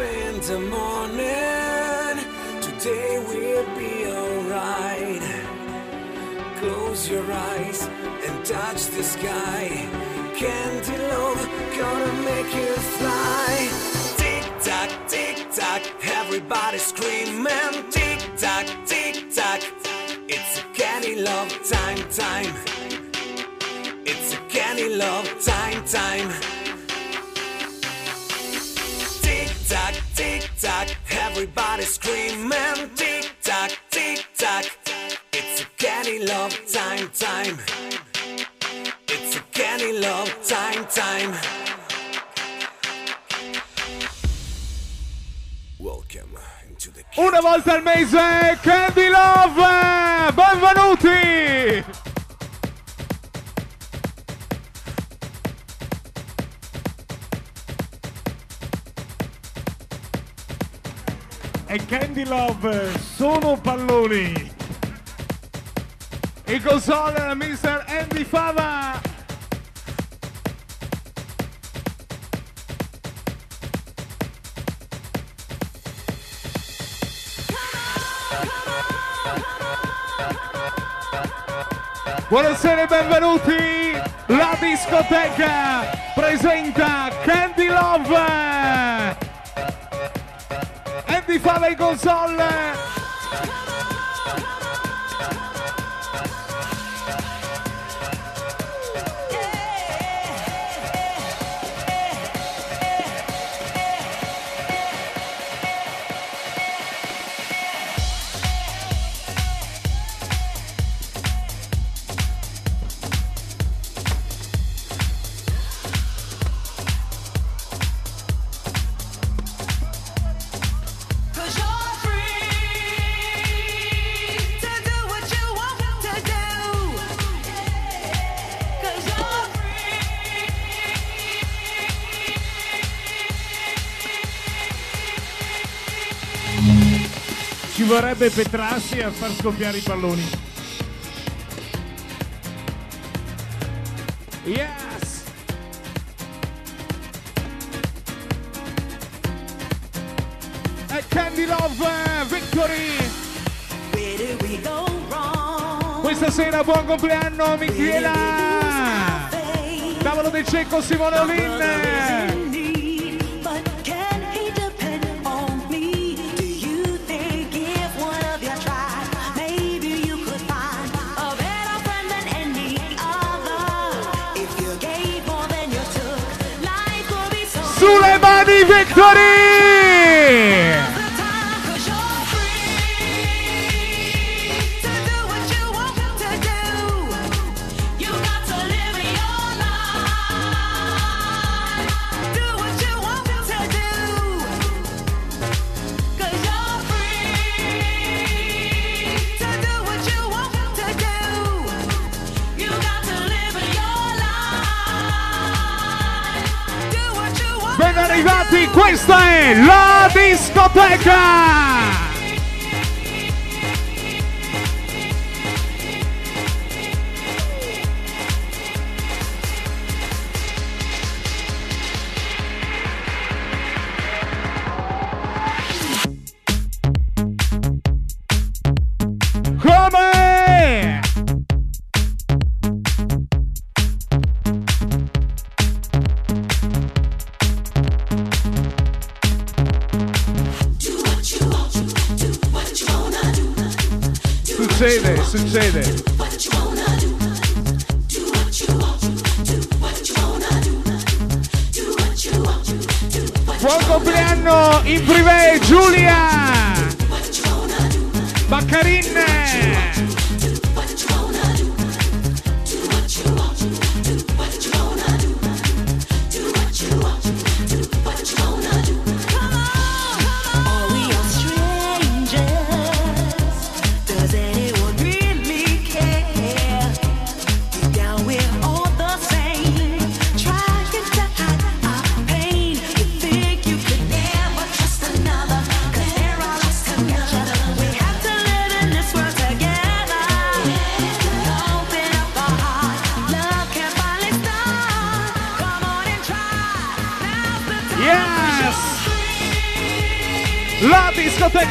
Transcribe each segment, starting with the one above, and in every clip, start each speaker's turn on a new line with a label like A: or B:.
A: In the morning. Today we'll be alright. Close your eyes and touch the sky. Candy love gonna make you fly. Tick tock, tick tock, everybody screaming. Tick tock, tick tock. It's a candy love time, time. It's a candy love time, time. Tock, everybody screaming. Tick tock, tick tock. It's a candy love time, time. It's a candy love time, time. Welcome into the
B: Una volta al mese Candy Love! Eh, benvenuti! E Candy Love sono palloni! Il console Mr. Andy Fava! Buonasera e benvenuti! La discoteca presenta Candy Love! Andy Fava in console! Ci vorrebbe Petrassi a far scoppiare i palloni. Yes! E Candy Love Victory! Questa sera buon compleanno Michela! Tavolo del cieco Simone Olin! Victory! Questa è la discoteca!
C: and say that.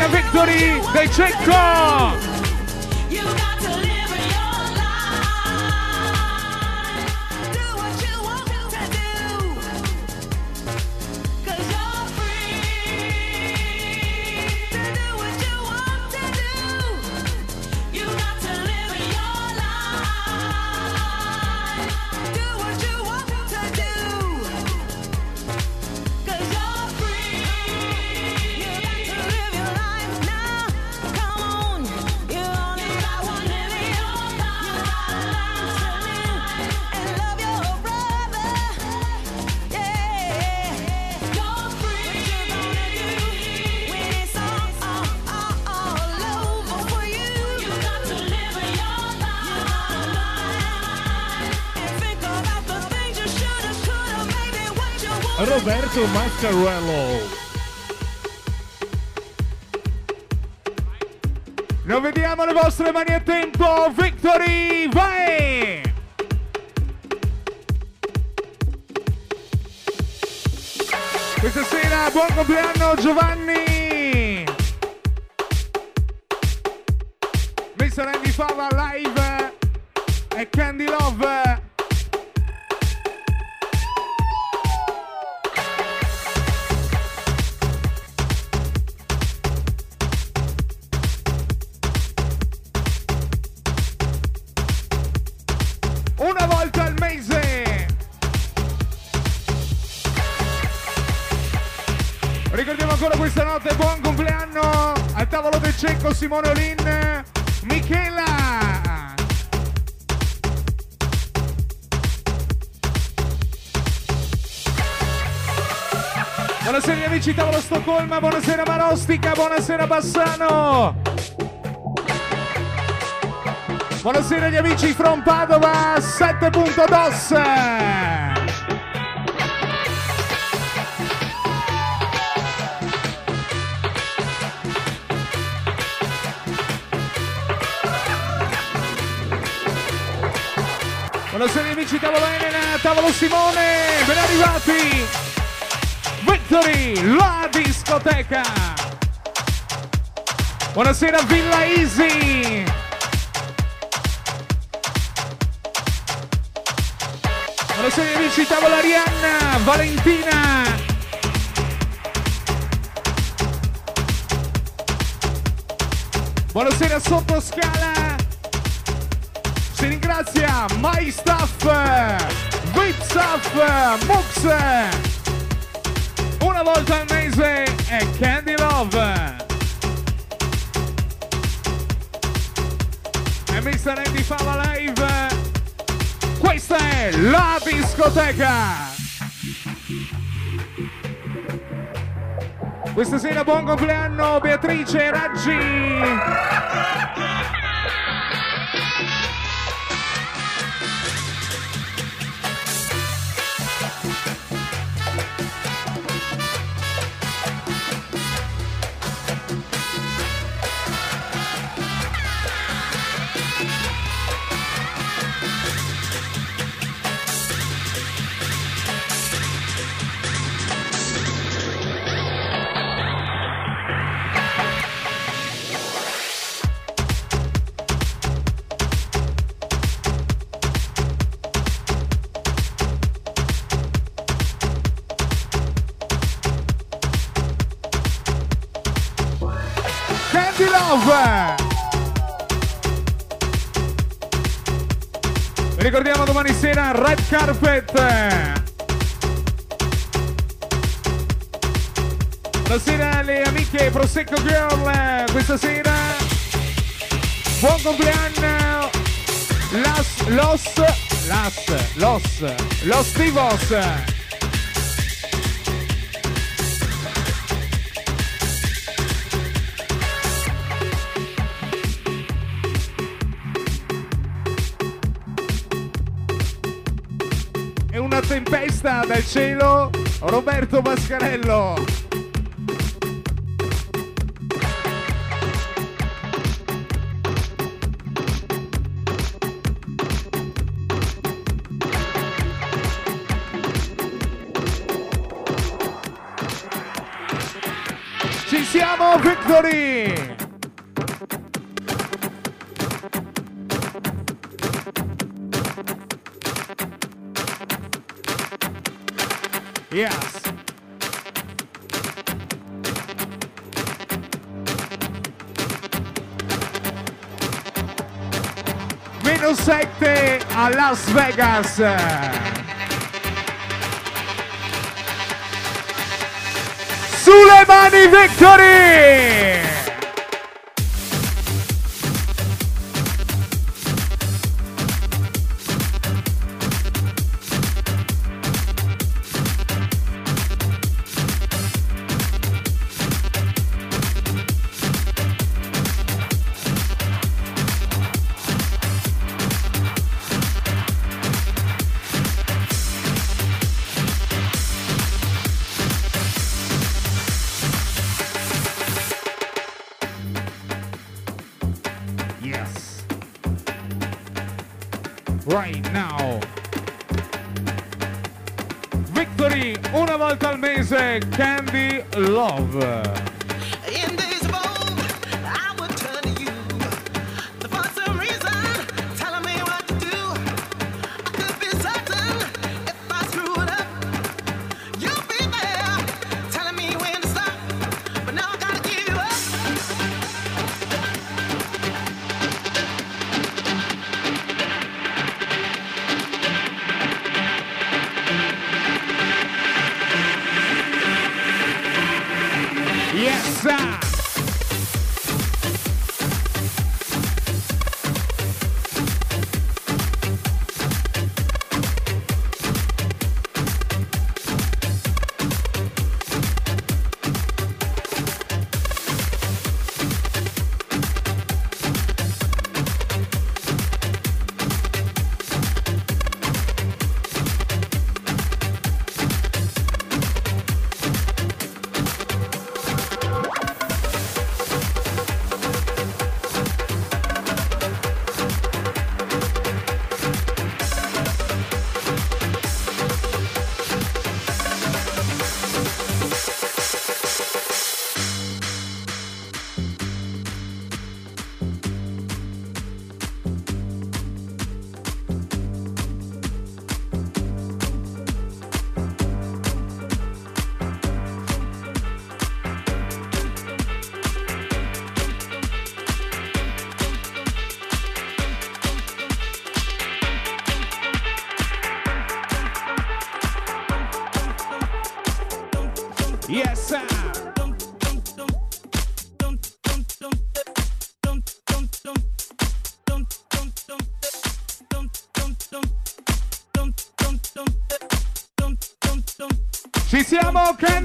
C: Victory dei Cecco!
B: You
C: Roberto Mascarello. Lo vediamo le vostre mani a tempo, Victory, vai! Questa sera buon compleanno Giovanni! Tavolo Stoccolma, buonasera Marostica, buonasera Bassano. Buonasera gli amici from Padova 7.dos. Buonasera gli amici tavolo Elena, tavolo Simone, ben arrivati. Victory, la discoteca. Buonasera Villa Easy. Buonasera amici, tavola Arianna, Valentina. Buonasera Sottoscala. Si ringrazia My Stuff, Vip Stuff, Mux. Volta al mese è Candy Love. E Mr. Andy Fava Live. Questa è la discoteca. Questa sera buon compleanno Beatrice Raggi. Las, los. È una tempesta dal cielo, Roberto Mascarello.
D: victory! Yes. Meno 7 a Las Vegas. Slemani victory!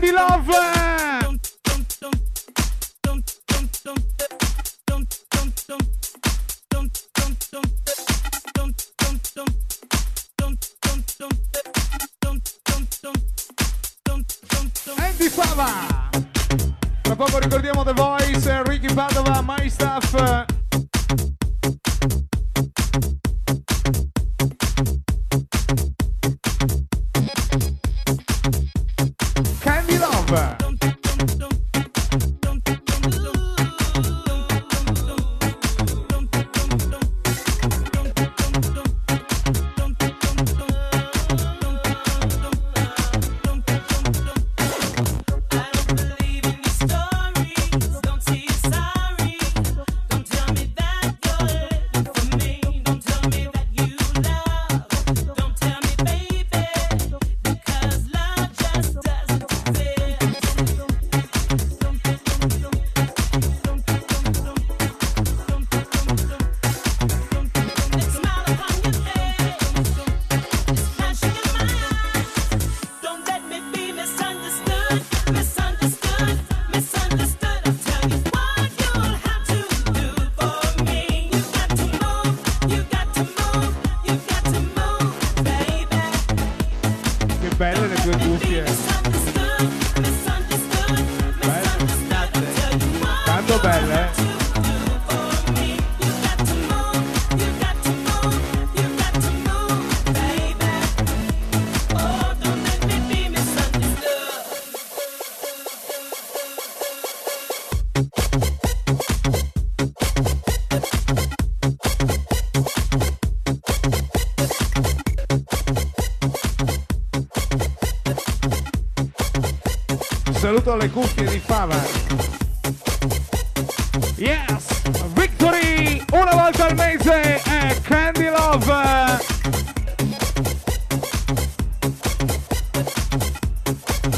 D: Andy Lovelace. belle le tue cuffie. Tanto belle. soprattutto le cuffie di fava. Yes, Victory! Una volta al mese è Candy Love!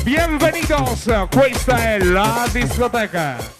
D: Bienvenidos, questa è la discoteca!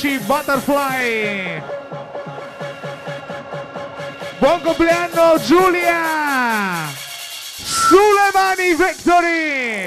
D: amici Butterfly. Buon compleanno Giulia! Sulle mani Victory!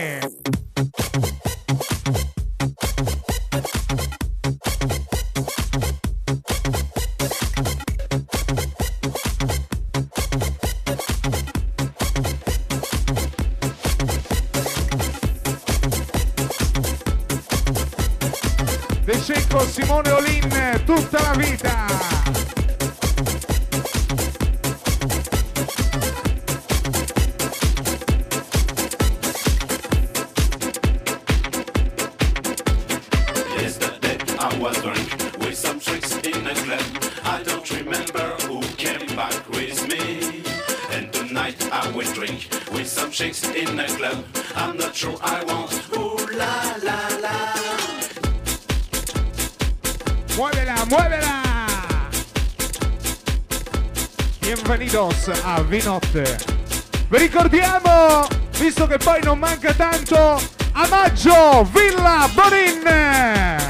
D: Pace con Simone Olin tutta la vita.
C: Dos a
D: Vinotte. Vi ricordiamo, visto che poi non manca tanto, a maggio Villa Bonin!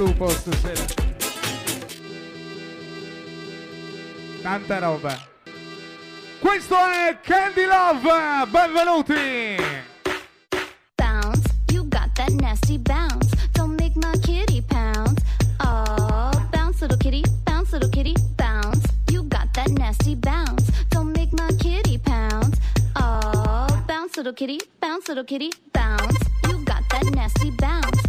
D: loopholes to sit. Tanta roba. Questo è Candy Love, benvenuti!
E: Bounce, you got that nasty bounce. Don't make my kitty pounce. Oh, bounce little kitty, bounce little kitty, bounce. You got that nasty bounce. Don't make my kitty pounce. Oh, bounce little kitty, bounce little kitty, bounce. You got that nasty bounce.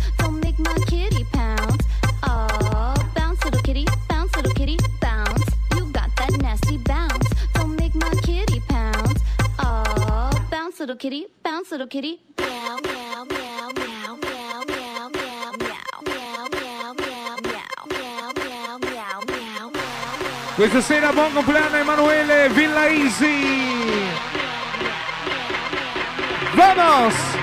E: kitty, bounce little kitty, meow, meow, meow, meow, meow, meow, meow, meow, meow, meow, meow, meow, meow, meow, meow.
F: Questa sera buon compleanno Emanuele Villaisi. Vamos!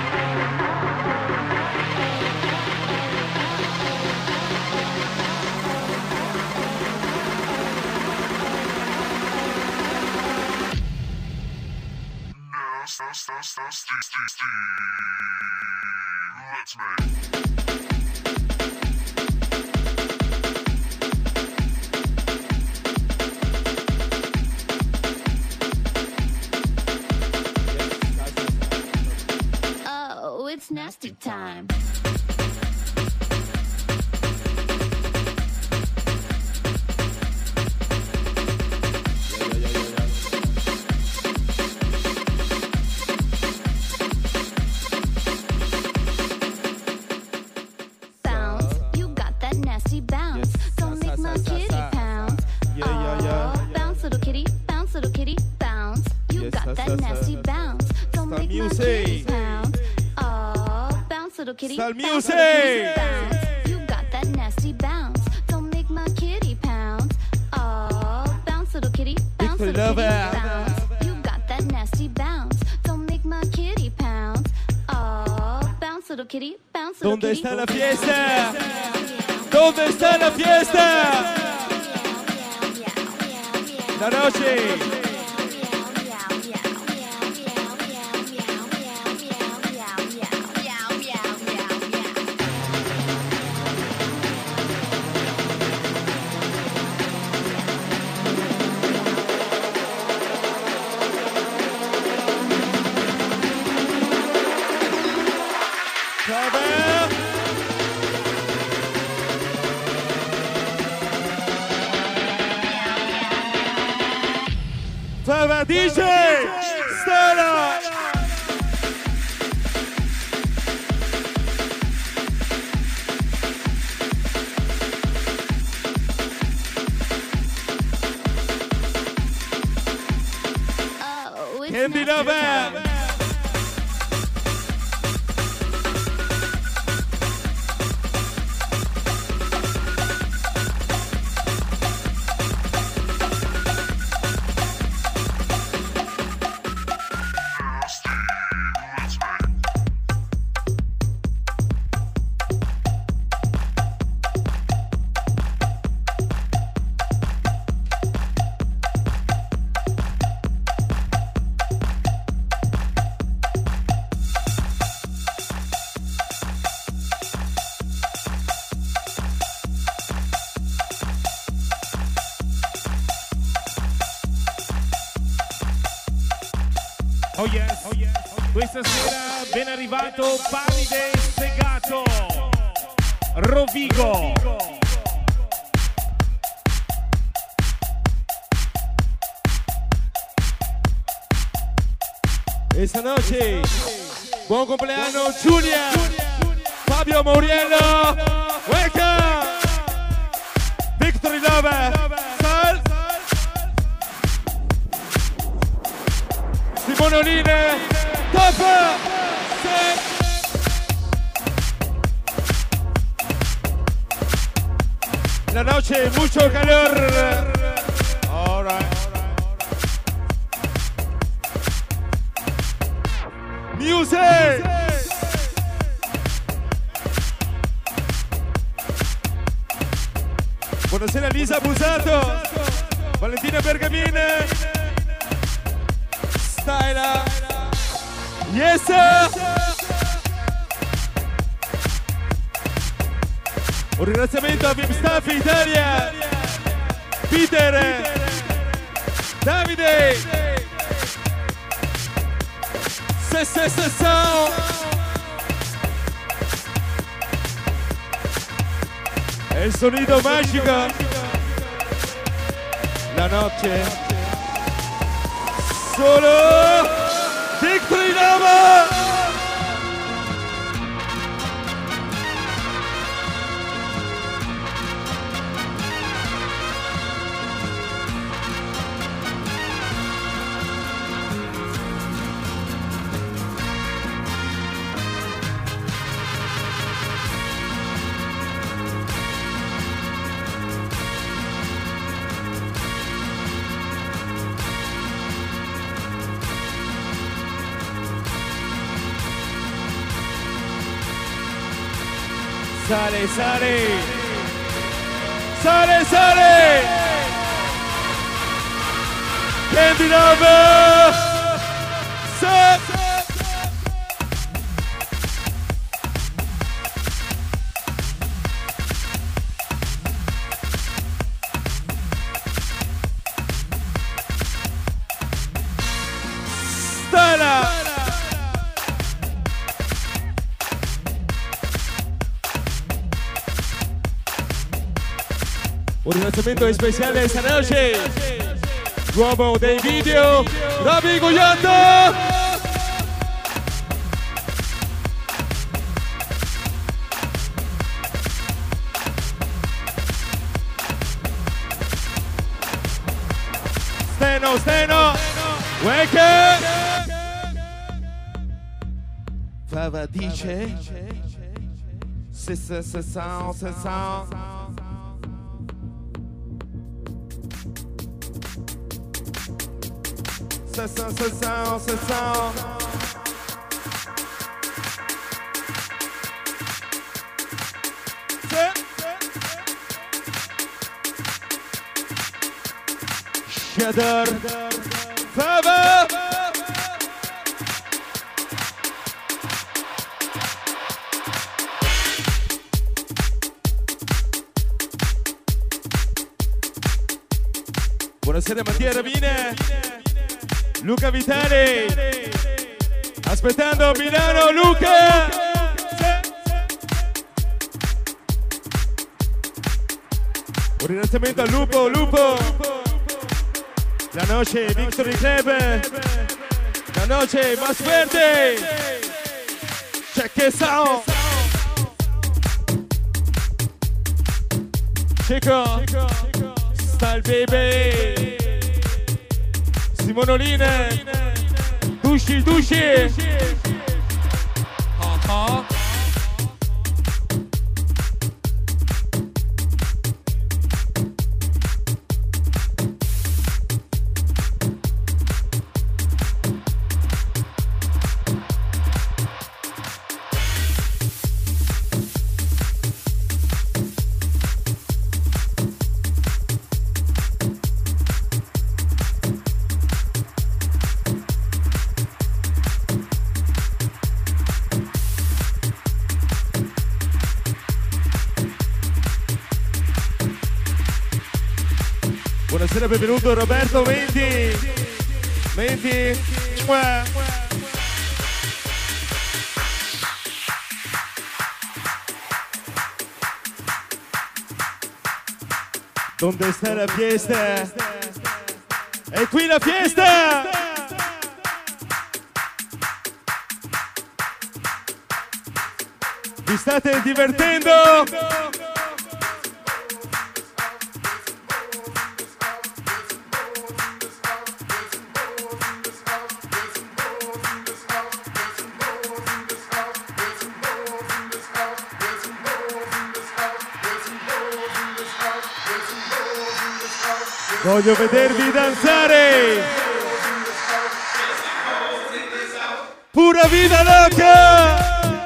G: music! DJ!
F: questa sera ben arrivato Paride Segato. Rovigo.
G: Esta noche, buon compleanno Giulia, Fabio Mauriello, Welcome, Victory Lover, Sal, Simone Oline. La noche, mucho calor. Davide! Se se se sao! È il sonido magico! La notte! Solo! Victory Lama! Sale, sale. Sale. Candy Lover. Un ringraziamento speciale a Sanoshi, l'uomo dei video, Ravi Guglielmo! Steno, Steno, Wake! Fava dice, se se se sound, se. Sessão, sessão, sessão. Shader. Fava. Buonasera Mattia Ravine. Luca Vitali. Aspettando Milano Luca. Un ringraziamento al Lupo, Lupo. La noce Victory Club. La noce más fuerte. Check this out. Chico. Style baby. Simonoline. Dusci, dusci. Ah, ah. Benvenuto Roberto Menti. Menti. Mua. ¿Dónde está la fiesta? È qui la fiesta! Vi state divertendo? Voglio vedervi danzare! Pura vida loca!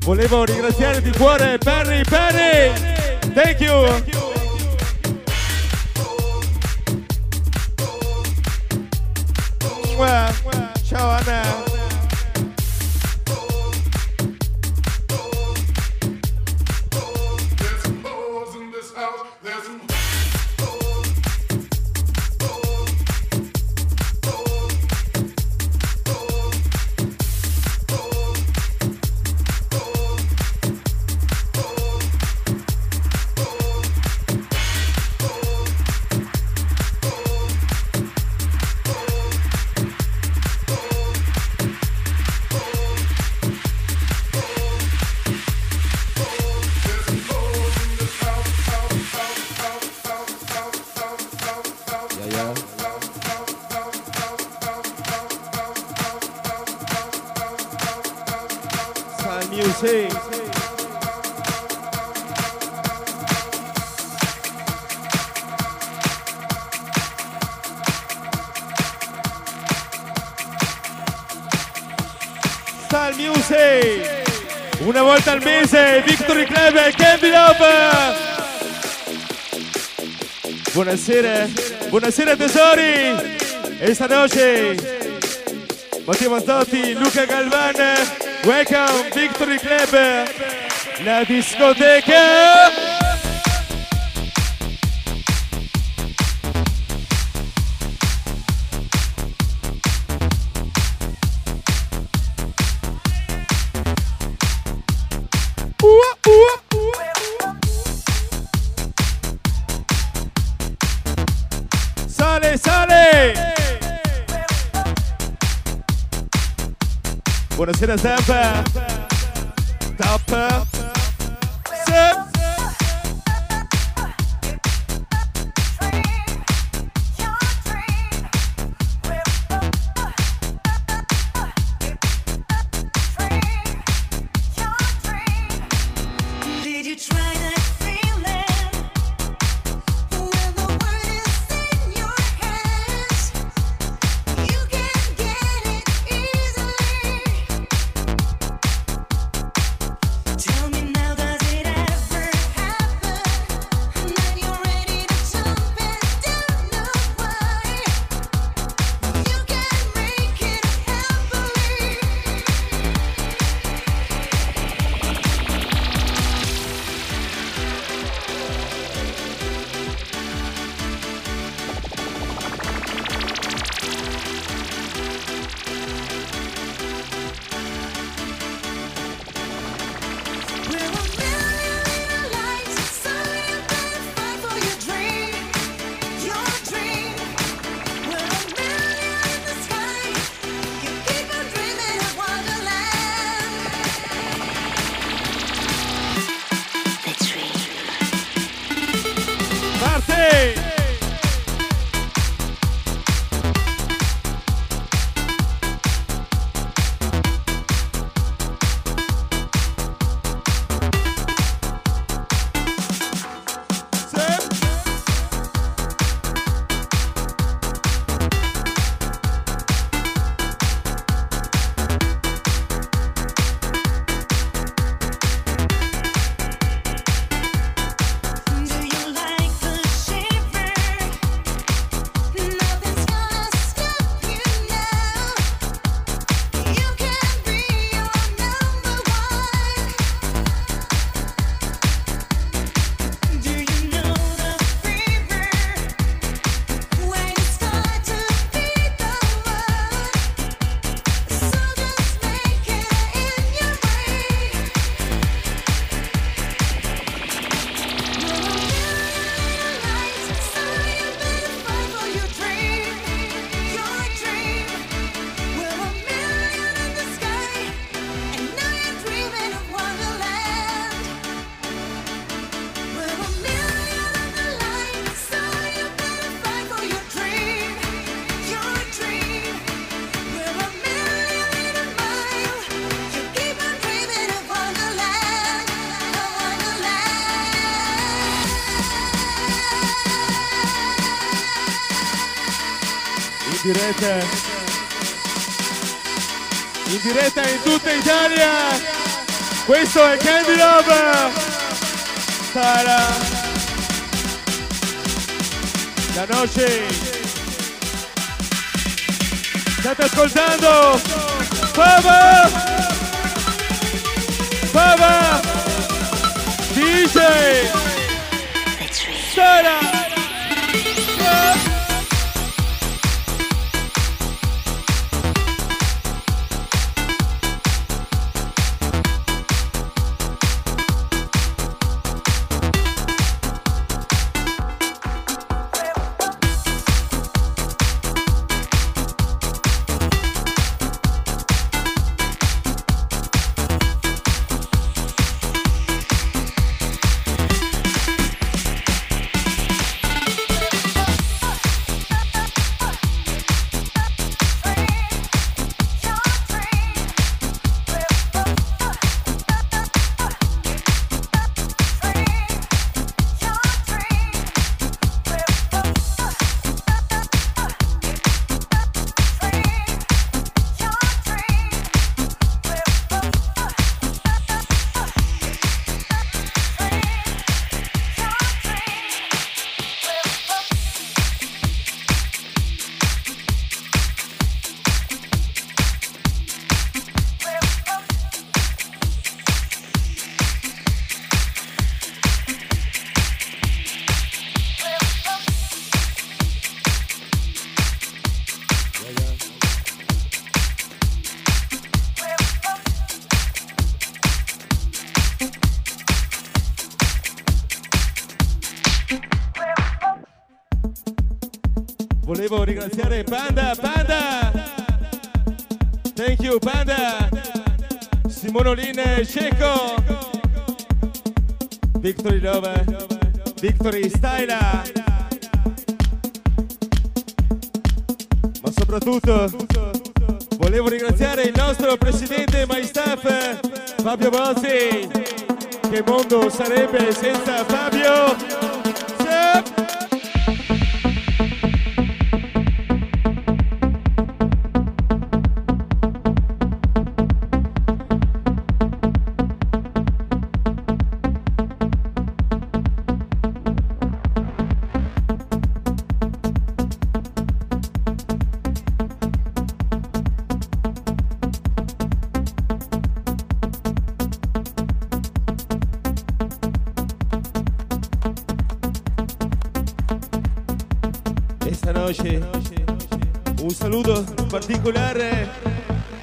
G: Volevo ringraziare di cuore Perry Perry! Thank you!
B: Buonasera, buonasera tesori! E stanotte Matteo Manzotti, Luca Galvan, welcome Victory Club, la discoteca!
G: let's hit us
B: up. diretta. In diretta in tutta Italia. Questo è Candy Love. Sarà la noce. State ascoltando. Pava! Pava! DJ!
G: Sarah! Ringraziare Panda, Panda. Thank you, Panda. Simonolin Cieco. Victory Love. Victory Styla. Ma soprattutto volevo ringraziare il nostro presidente my staff Fabio Bozzi. Che mondo sarebbe senza Fabio? Noche un saludo particolare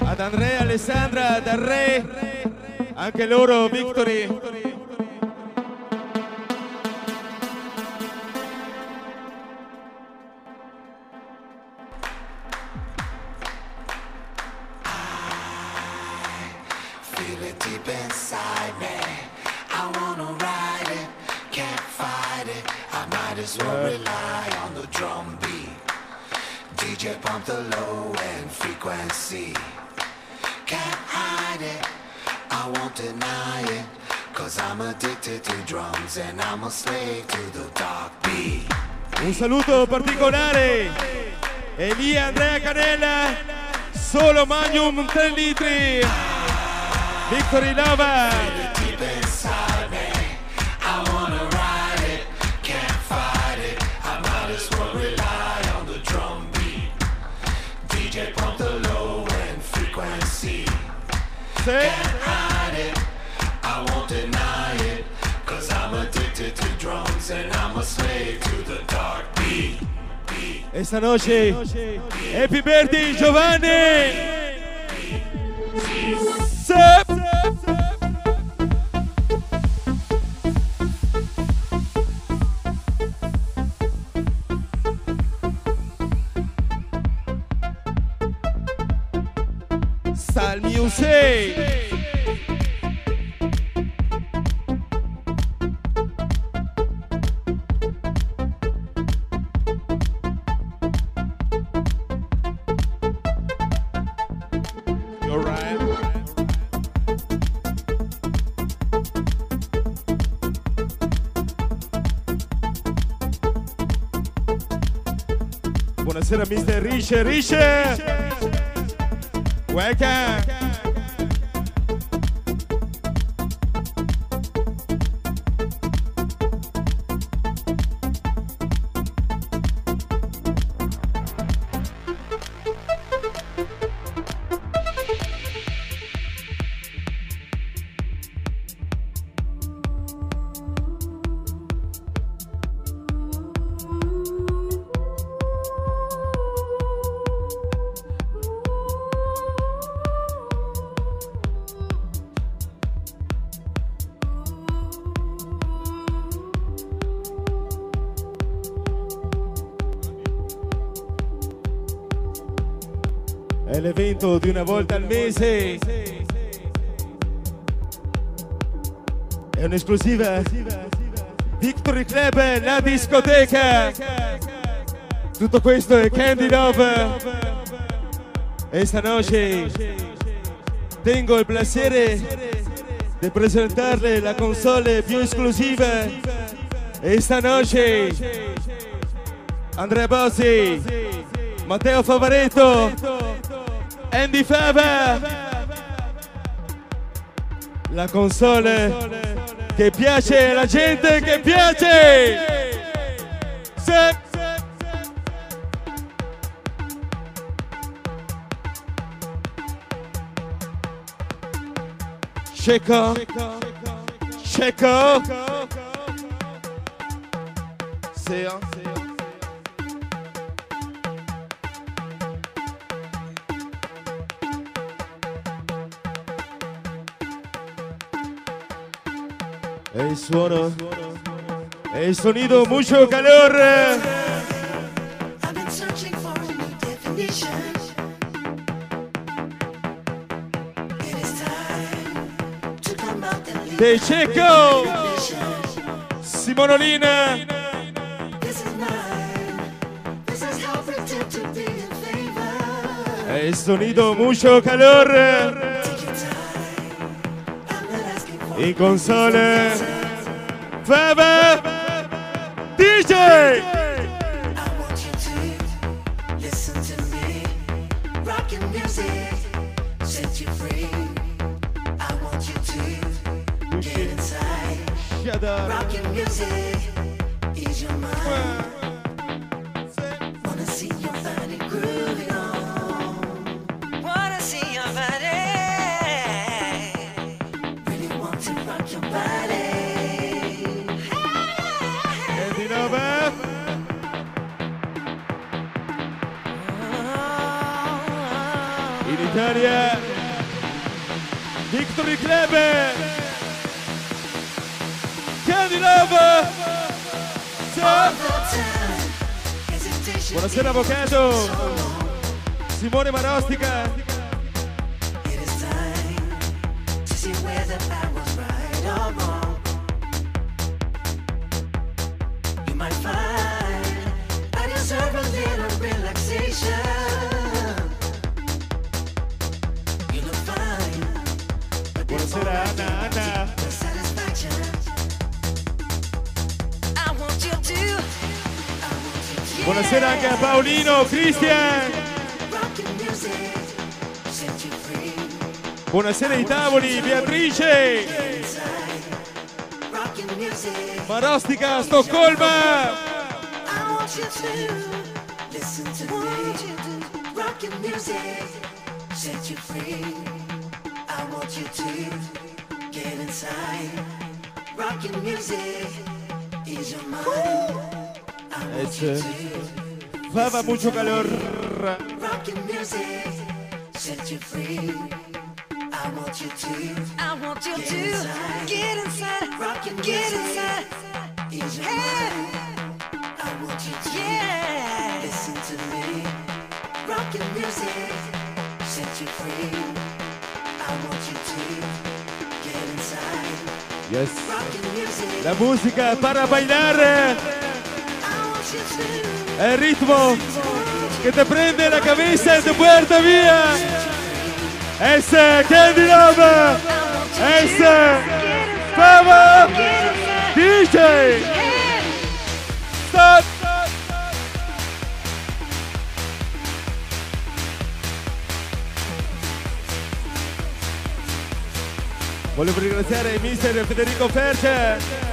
G: ad Andrea Alessandra dal Re, anche loro Victory. Saluto particolare. Elia Andrea Canella, solo Magnum 3 litri. Victory Lava.
A: Deep
G: Esta noche, Happy Birthday Giovanni. ریشه ریشه وکم l'evento di una volta al mese. È un'esclusiva. Victory Club, la discoteca. Tutto questo è Candy Love. Esta noche tengo el placer de presentarle la console più esclusiva. Esta noche Andrea Bossi, Matteo Favaretto, Andy Fava. La console che piace alla gente che piace. Se- Checo, Checo, Sea. El suena. El sonido, mucho calor. De
B: Checo, Simonolina.
G: El sonido, mucho calor.
B: Eh.
G: Y González. Forever DJ! Italia, Victory Club, Candy Love. Buonasera avvocato, Simone Marostica. Cristian. Buonasera ai tavoli, Beatrice. Marostica, Stoccolma.
B: I want you to listen to me. Rockin' music set you free. I want you to get inside. Rockin' music is your mind. I want
G: Es,
B: you
G: eh,
B: to
G: Faba mucho calor.
B: Music, set you free. I want you to, I want you to get inside, rocking get inside. Is your hey. I want you to, yeah. listen to me. Rocking music, set you free. I want you to get inside.
G: Yes,
B: music.
G: La música para bailar.
B: I want you to.
G: El ritmo que te prende la cabeza y te puerta vía. Ese Candy Love. Ese Fava DJ. Stop. Volevo ringraziare il mister Federico Ferce.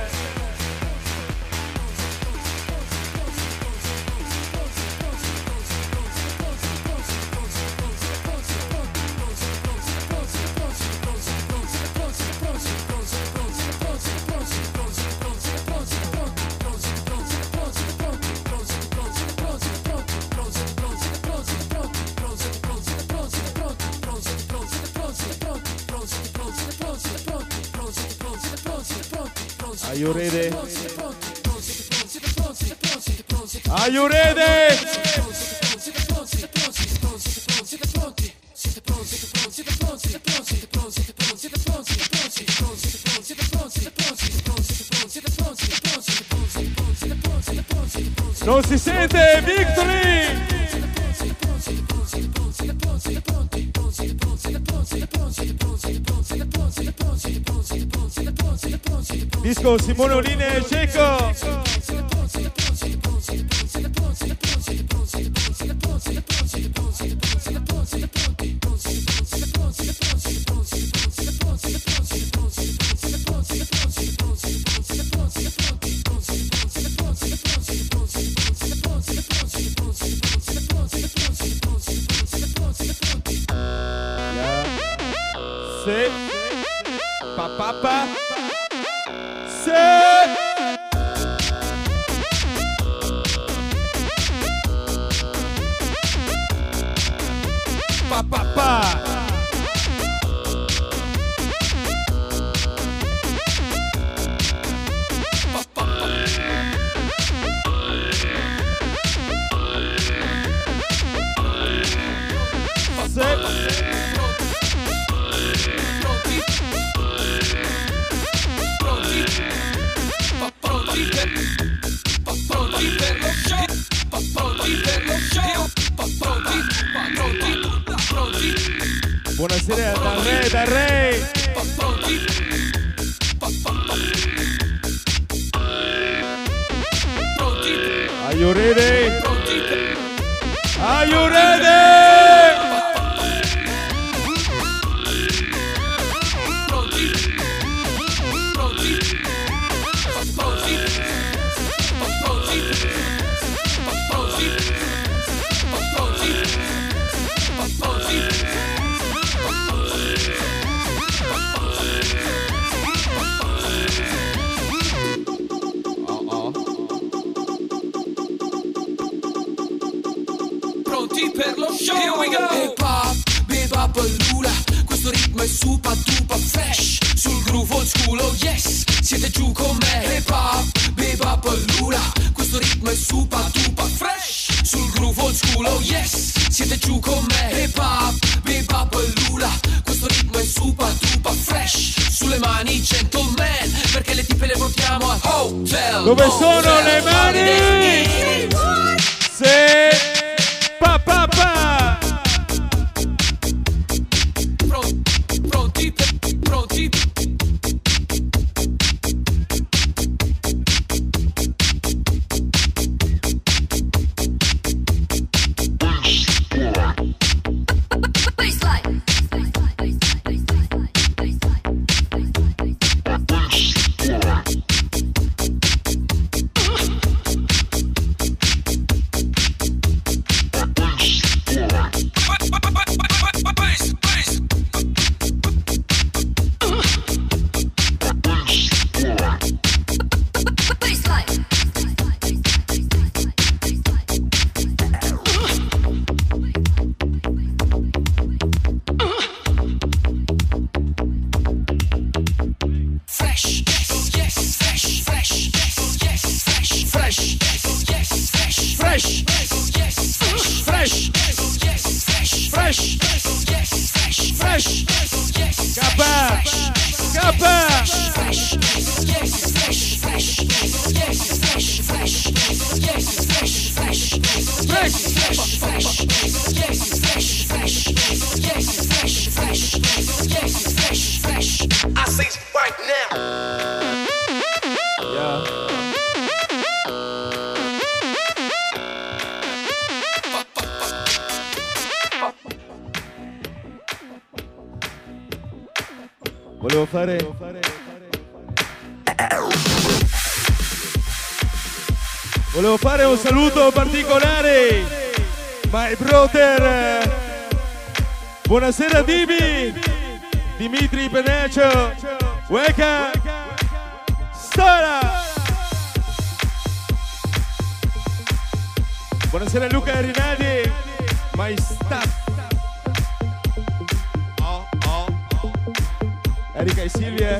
G: Are you ready? Are you ready? Non si sente, Victory! Disco Simone Oline e Habibi, Dimitri Benecio, Weka, Sora. Buonasera Luca Rinaldi, my staff. Erika e Silvia,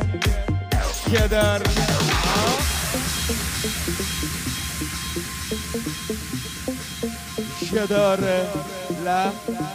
G: Kedar. Kedar, la.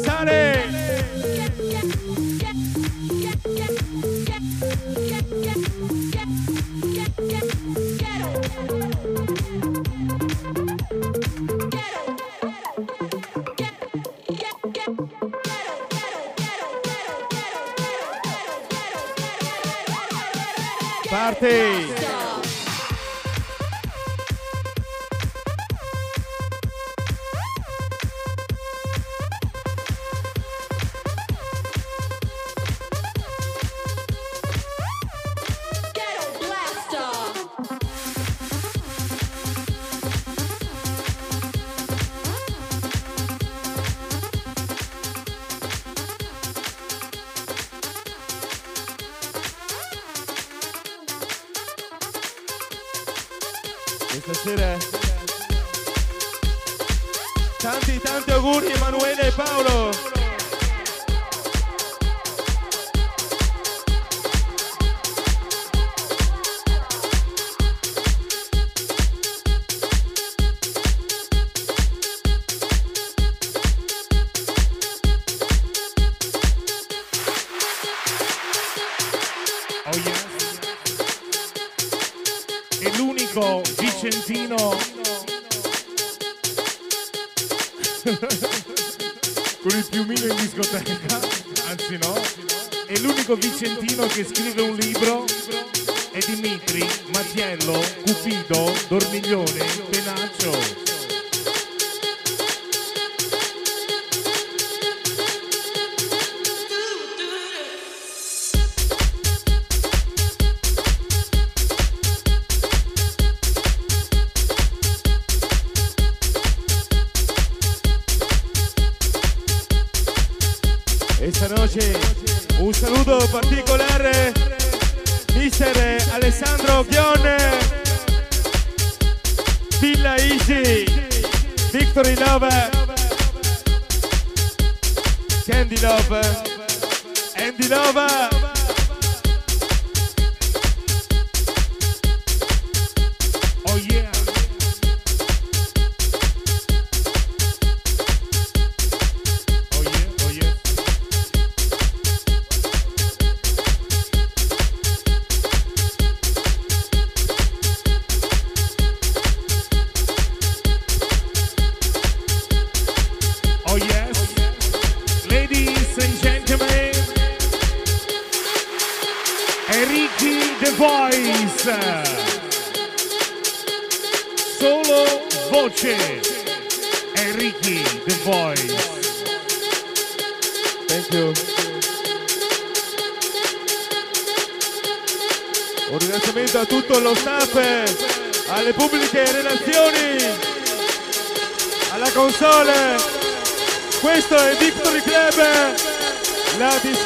G: regresaré.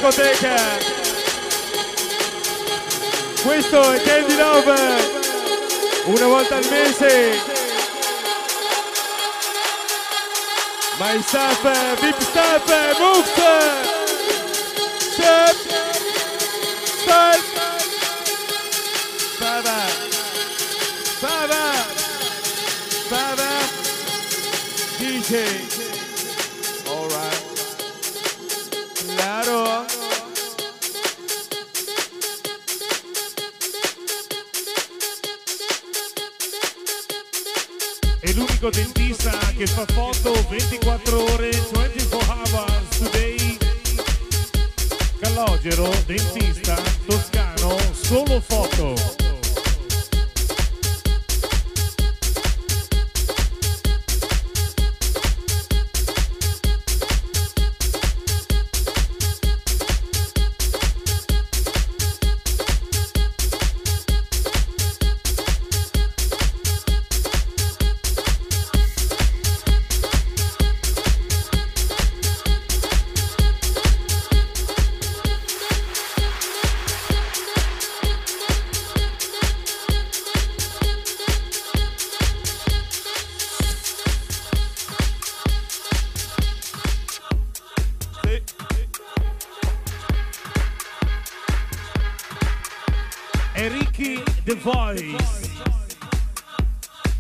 G: discoteche. Questo è Candy Love, una volta al mese. My staff, VIP staff, moves!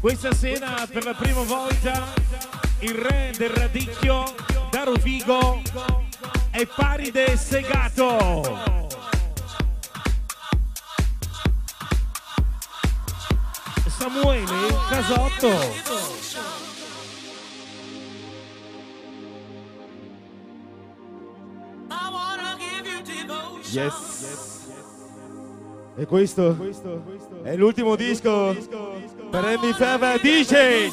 F: Questa sera per la prima volta il re del radicchio da Rovigo è Paride Segato. Samuele Casotto.
G: Yes. E questo è l'ultimo disco per Andy Fava DJ.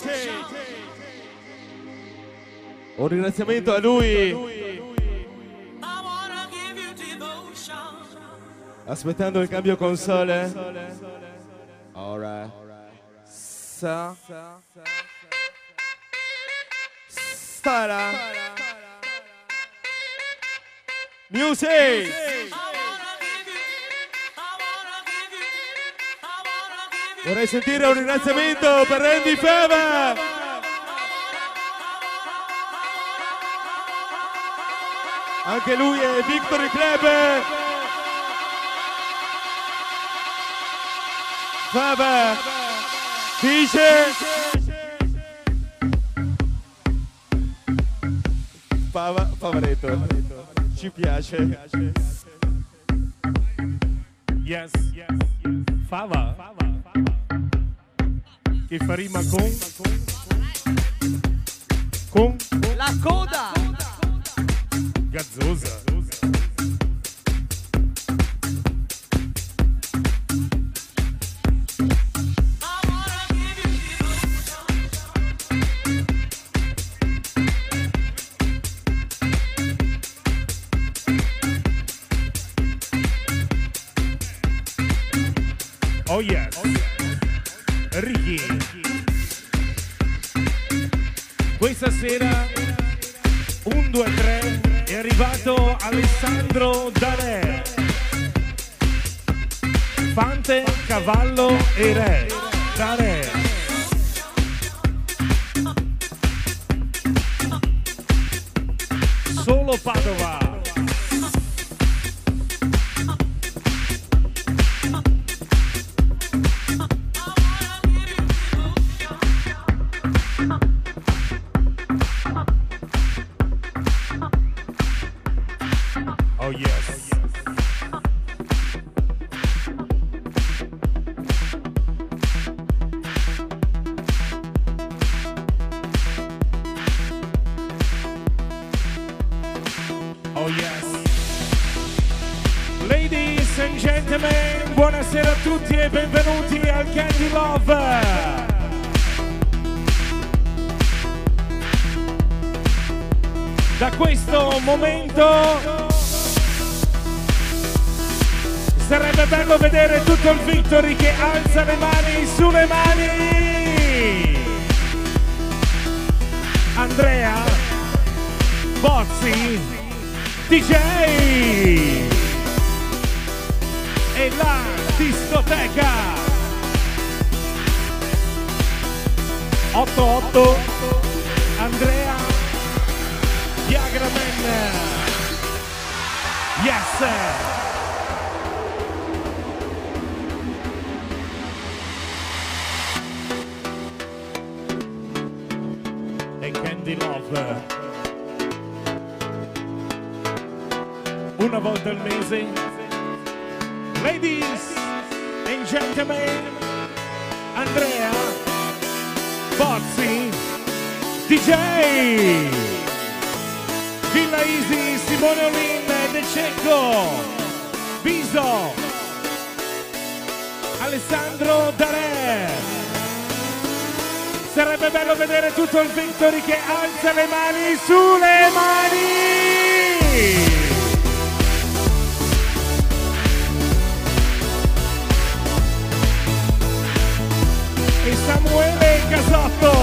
G: Un ringraziamento a lui. Aspettando il cambio console. Alright. Sa. Stara. Music. Vorrei sentire un ringraziamento per Andy Fava. Anche lui è Victory Club. Fava. Dice. Fava, Favaretto. Ci piace.
F: Yes. Fava. Che fa rima con? Con?
H: La coda!
F: Gazzosa. Oh yes. Questa sera un 2 3 è arrivato Alessandro Dalè. Fante, cavallo e re. Dalè. Momento. Sarebbe bello vedere tutto il Victory che alza le mani sulle mani. Andrea Bozzi DJ e la discoteca. 88 Yes e Candy Love. Una volta al mese. Ladies and gentlemen, Andrea Bozzi, DJ, Cecco, Biso, Alessandro Darè. Sarebbe bello vedere tutto il Victory che alza le mani sulle mani! E Samuele Casotto!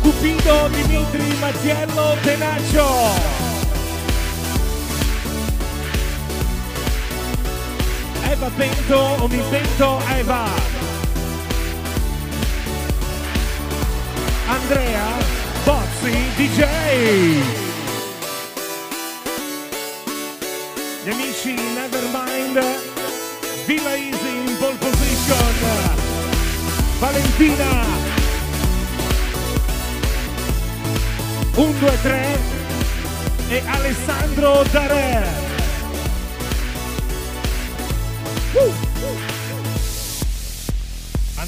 F: Cupido Dimitri Mattiello Tenaccio! Eva Bento o mi Bento Eva! Andrea Bozzi DJ. Gli amici Nevermind, Villa Easy in pole position. Valentina. 1, 2, 3 e Alessandro Dare.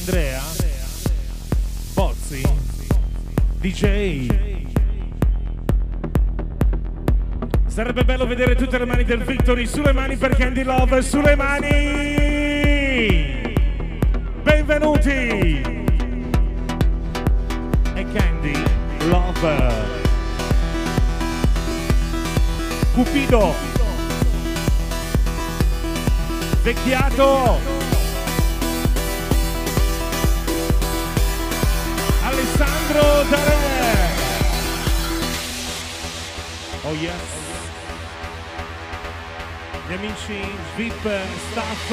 F: Andrea? Bozzi DJ Sarebbe bello vedere tutte le mani del Victory sulle mani per Candy Love sulle mani! Benvenuti! E Candy Love. Cupido. Vecchiato Oh yes. Gli amici VIP staff.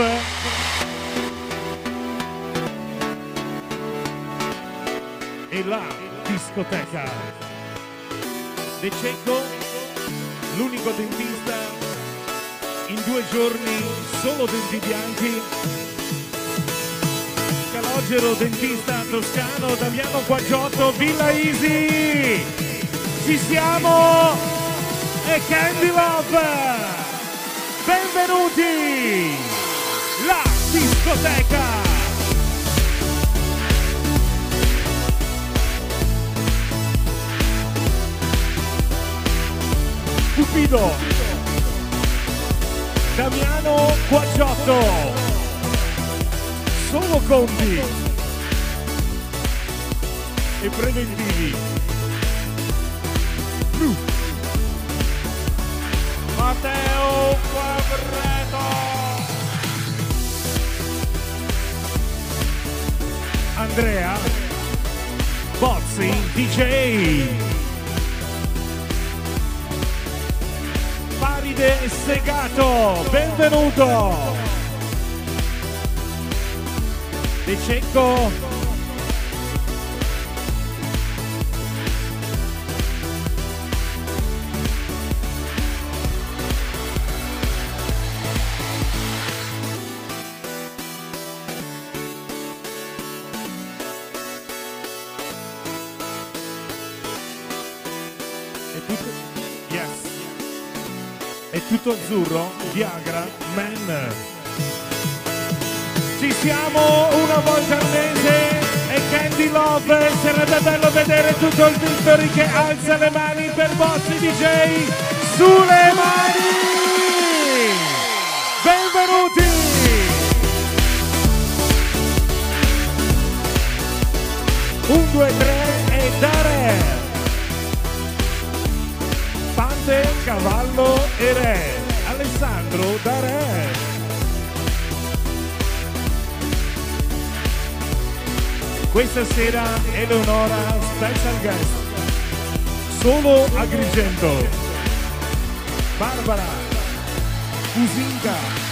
F: E la discoteca. De Cecco L'unico dentista. In due giorni Solo denti bianchi. Calogero, dentista toscano, Damiano Quaggiotto, Villa Easy. Ci siamo! E Candy Love! Benvenuti! La discoteca! Cupido! Damiano Quaggiotto! solo conti e preventivi. Quadreto. Andrea Bozzi DJ. Paride Segato, benvenuto. De Cecco tutto azzurro Viagra Man. Ci siamo una volta al mese e Candy Love sarebbe bello vedere tutto il Victory che alza le mani per Bossi DJ sulle mani. Benvenuti. Un, due, tre e dare cavallo e re Alessandro Dare Questa sera Eleonora special guest. Solo Agrigento. Barbara. Fusinca.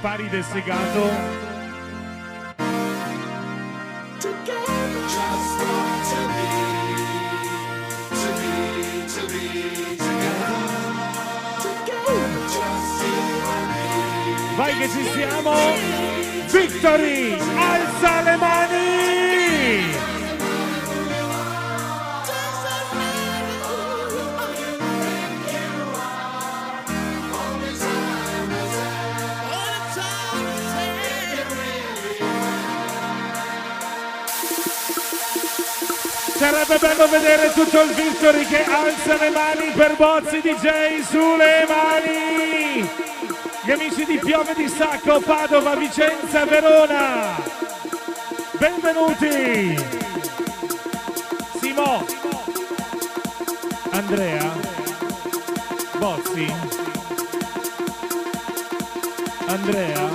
F: Pari del segato. Vai che ci siamo! Victory! Bello vedere tutto il Victory che alza le mani per Bozzi DJ sulle mani! Gli amici di Piove di Sacco, Padova, Vicenza, Verona! Benvenuti! Simo! Andrea? Bozzi? Andrea?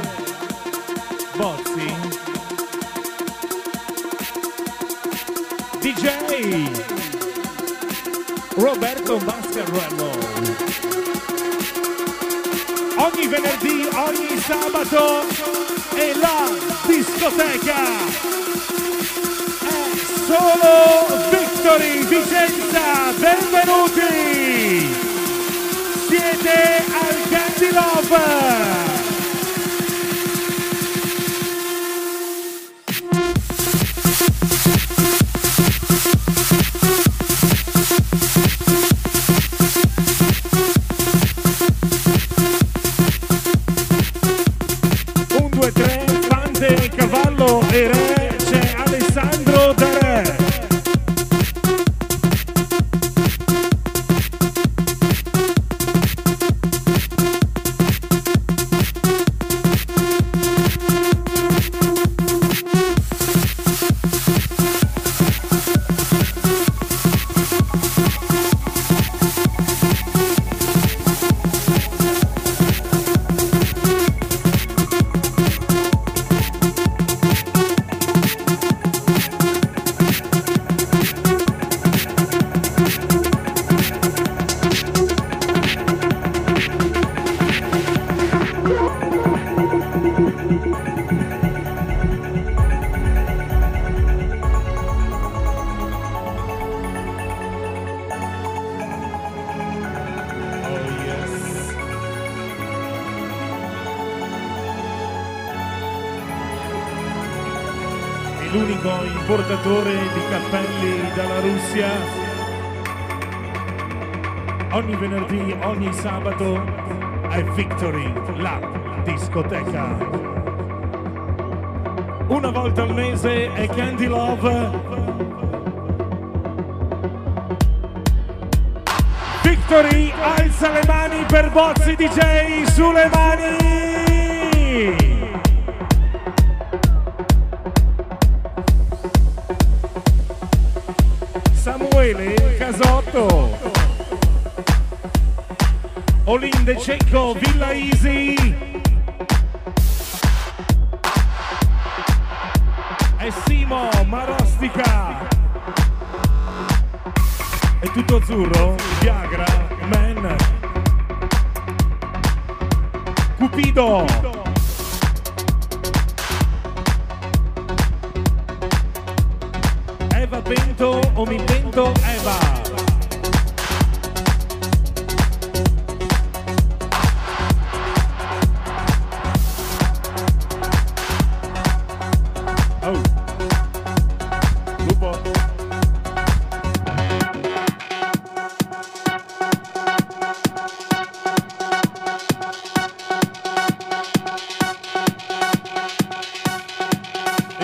F: Sabato è la discoteca. È solo Victory Vicenza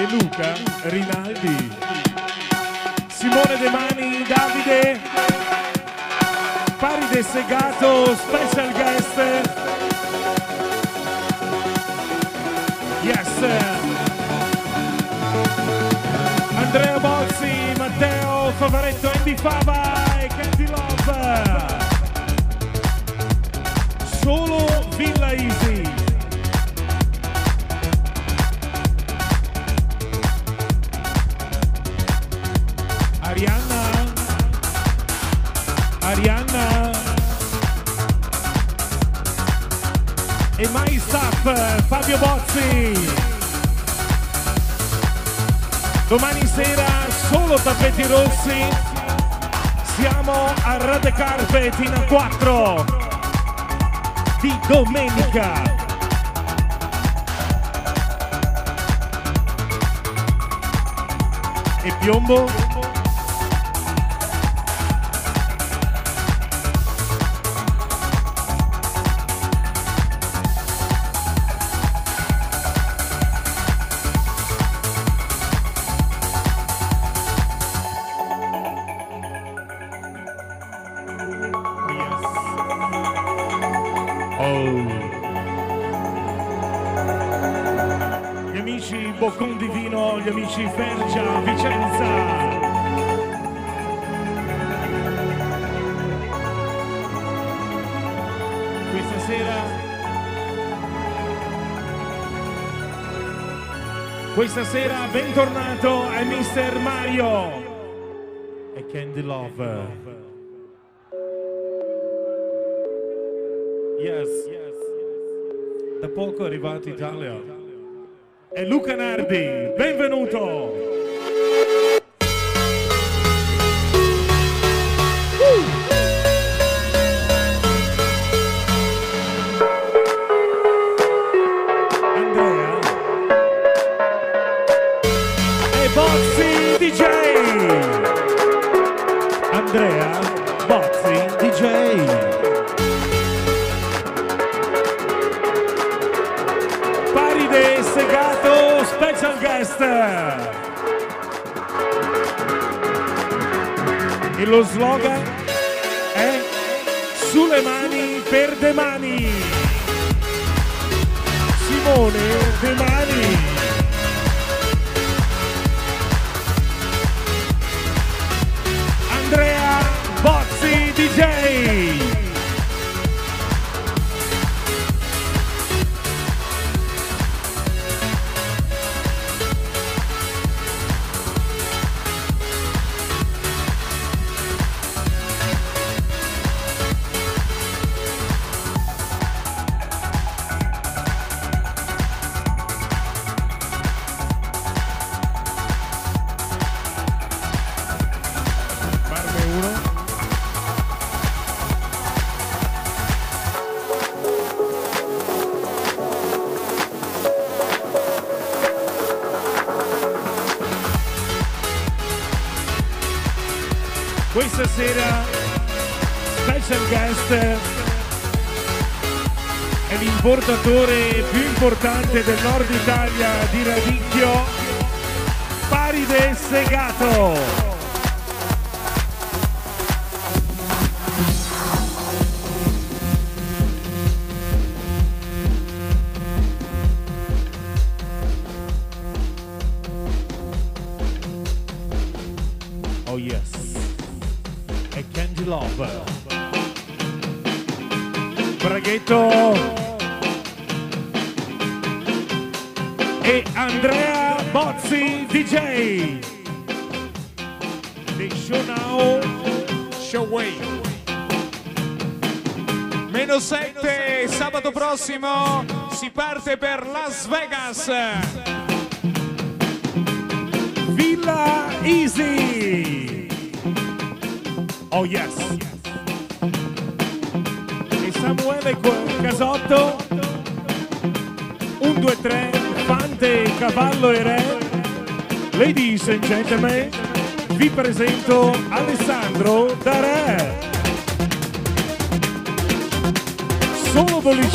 F: Luca Rinaldi. Simone De Mani, Davide. Paride Segato, special guest. Yes. Andrea Bozzi, Matteo Favaretto, Andy Fava e Candy Love. Solo Villa Easy. Fabio Bozzi. Domani sera solo tappeti rossi. Siamo a Rade Carpet in A4 di domenica. E piombo? Questa sera bentornato è Mr. Mario e Candy Love. Yes. Da poco è arrivato Italia. È Luca Nardi, benvenuto! Guest. E lo slogan è Sulle mani per De Mani. Simone De Mani. l'allenatore più importante del nord Italia di Radicchio, Paride Segato. ladies and gentlemen, vi presento Alessandro Darè. Solo 12